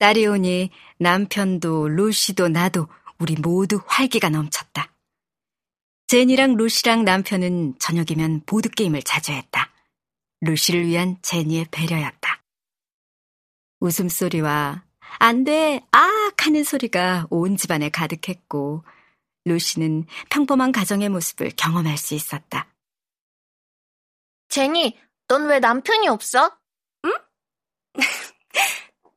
딸이 오니 남편도 루시도 나도 우리 모두 활기가 넘쳤다. 제니랑 루시랑 남편은 저녁이면 보드게임을 자주 했다. 루시를 위한 제니의 배려였다. 웃음소리와 안 돼, 아! 하는 소리가 온 집안에 가득했고, 루시는 평범한 가정의 모습을 경험할 수 있었다. 제니, 넌 왜 남편이 없어?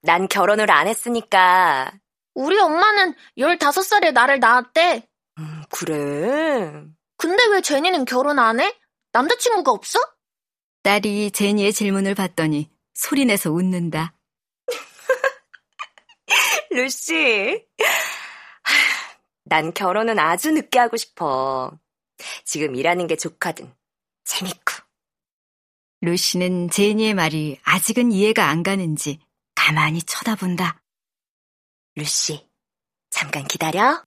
응? 난 결혼을 안 했으니까. 우리 엄마는 15살에 나를 낳았대. 음, 그래. 근데 왜 제니는 결혼 안 해? 남자친구가 없어? 딸이 제니의 질문을 받더니 소리내서 웃는다. 루시, 난 결혼은 아주 늦게 하고 싶어. 지금 일하는 게 좋거든. 재밌고. 루시는 제니의 말이 아직은 이해가 안 가는지 가만히 쳐다본다. 루시, 잠깐 기다려.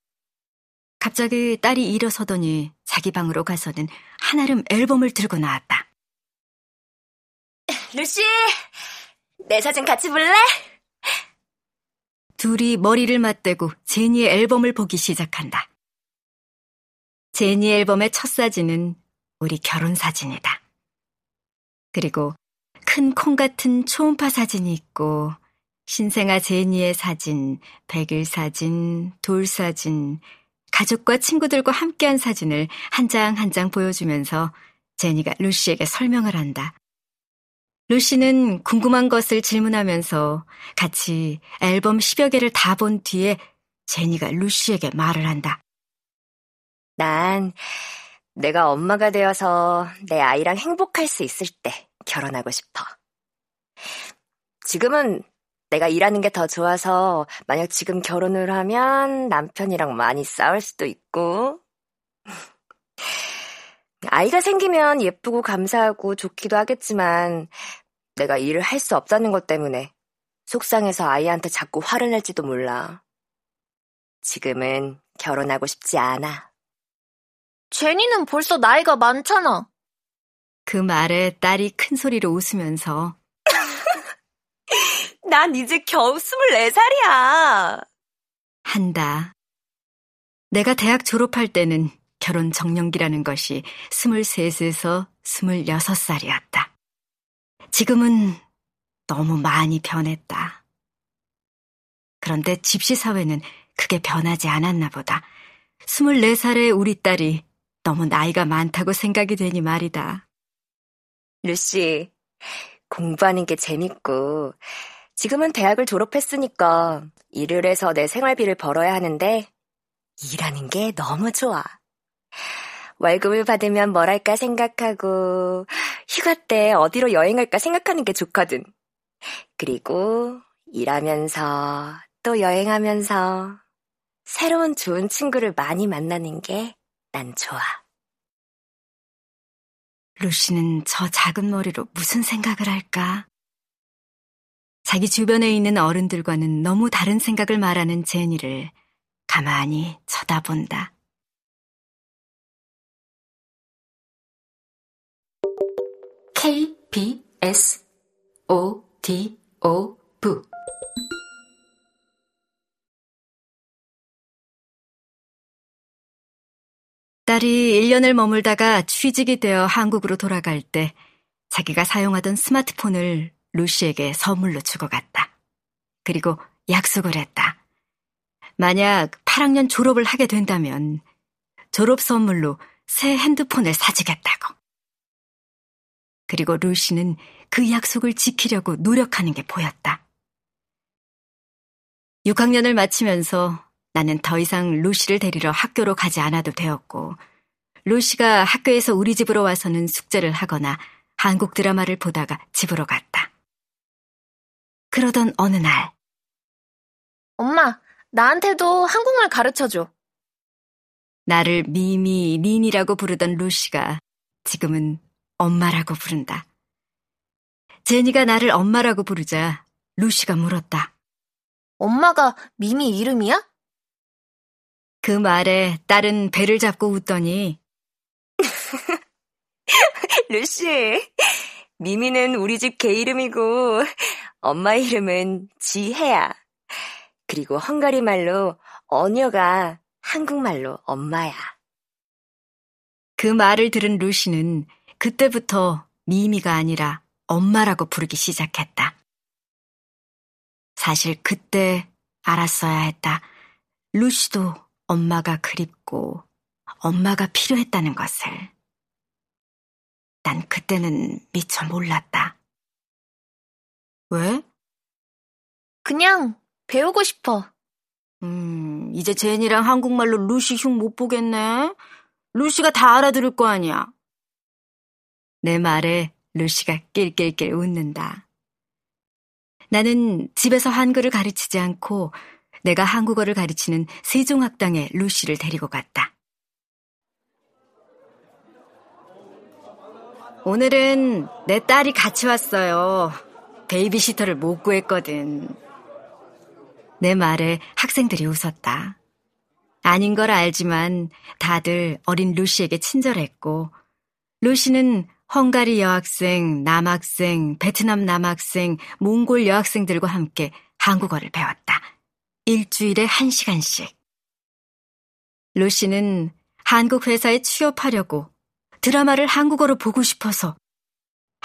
갑자기 딸이 일어서더니 자기 방으로 가서는 한아름 앨범을 들고 나왔다. 루시, 내 사진 같이 볼래? 둘이 머리를 맞대고 제니의 앨범을 보기 시작한다. 제니 앨범의 첫 사진은 우리 결혼 사진이다. 그리고 큰 콩 같은 초음파 사진이 있고 신생아 제니의 사진, 백일 사진, 돌 사진, 가족과 친구들과 함께한 사진을 한장 한 장 보여주면서 제니가 루시에게 설명을 한다. 루시는 궁금한 것을 질문하면서 같이 앨범 10여 개를 다 본 뒤에 제니가 루시에게 말을 한다. 난 내가 엄마가 되어서 내 아이랑 행복할 수 있을 때 결혼하고 싶어. 지금은 내가 일하는 게 더 좋아서 만약 지금 결혼을 하면 남편이랑 많이 싸울 수도 있고. 아이가 생기면 예쁘고 감사하고 좋기도 하겠지만 내가 일을 할 수 없다는 것 때문에 속상해서 아이한테 자꾸 화를 낼지도 몰라. 지금은 결혼하고 싶지 않아. 제니는 벌써 나이가 많잖아. 그 말에 딸이 큰 소리로 웃으면서 난 이제 겨우 24살이야. 한다. 내가 대학 졸업할 때는 결혼 정년기라는 것이 23에서 26살이었다. 지금은 너무 많이 변했다. 그런데 집시 사회는 크게 변하지 않았나 보다. 24살의 우리 딸이 너무 나이가 많다고 생각이 되니 말이다. 루시, 공부하는 게 재밌고, 지금은 대학을 졸업했으니까 일을 해서 내 생활비를 벌어야 하는데, 일하는 게 너무 좋아. 월급을 받으면 뭘 할까 생각하고, 휴가 때 어디로 여행할까 생각하는 게 좋거든. 그리고 일하면서 또 여행하면서 새로운 좋은 친구를 많이 만나는 게 난 좋아. 루시는 저 작은 머리로 무슨 생각을 할까? 자기 주변에 있는 어른들과는 너무 다른 생각을 말하는 제니를 가만히 쳐다본다. KBS O D O V 딸이 1년을 머물다가 취직이 되어 한국으로 돌아갈 때 자기가 사용하던 스마트폰을 루시에게 선물로 주고 갔다. 그리고 약속을 했다. 만약 8학년 졸업을 하게 된다면 졸업 선물로 새 핸드폰을 사주겠다고. 그리고 루시는 그 약속을 지키려고 노력하는 게 보였다. 6학년을 마치면서 나는 더 이상 루시를 데리러 학교로 가지 않아도 되었고, 루시가 학교에서 우리 집으로 와서는 숙제를 하거나 한국 드라마를 보다가 집으로 갔다. 그러던 어느 날. 엄마, 나한테도 한국말 가르쳐줘. 나를 미미, 린이라고 부르던 루시가 지금은 엄마라고 부른다. 제니가 나를 엄마라고 부르자 루시가 물었다. 엄마가 미미 이름이야? 그 말에 딸은 배를 잡고 웃더니 루시, 미미는 우리 집 개 이름이고 엄마 이름은 지혜야. 그리고 헝가리 말로 언어가 한국말로 엄마야. 그 말을 들은 루시는 그때부터 미미가 아니라 엄마라고 부르기 시작했다. 사실 그때 알았어야 했다. 루시도 엄마가 그립고 엄마가 필요했다는 것을. 난 그때는 미처 몰랐다. 왜? 그냥 배우고 싶어. 음, 이제 제니랑 한국말로 루시 흉 못 보겠네. 루시가 다 알아들을 거 아니야. 내 말에 루시가 낄낄낄 웃는다. 나는 집에서 한글을 가르치지 않고 내가 한국어를 가르치는 세종학당에 루시를 데리고 갔다. 오늘은 내 딸이 같이 왔어요. 베이비시터를 못 구했거든. 내 말에 학생들이 웃었다. 아닌 걸 알지만 다들 어린 루시에게 친절했고, 루시는 헝가리 여학생, 남학생, 베트남 남학생, 몽골 여학생들과 함께 한국어를 배웠다. 일주일에 한 시간씩. 루시는 한국 회사에 취업하려고 드라마를 한국어로 보고 싶어서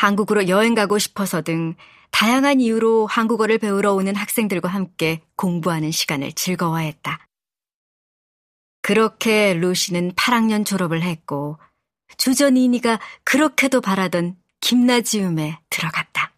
한국으로 여행 가고 싶어서 등 다양한 이유로 한국어를 배우러 오는 학생들과 함께 공부하는 시간을 즐거워했다. 그렇게 루시는 8학년 졸업을 했고 주저니니가 그렇게도 바라던 김나지움에 들어갔다.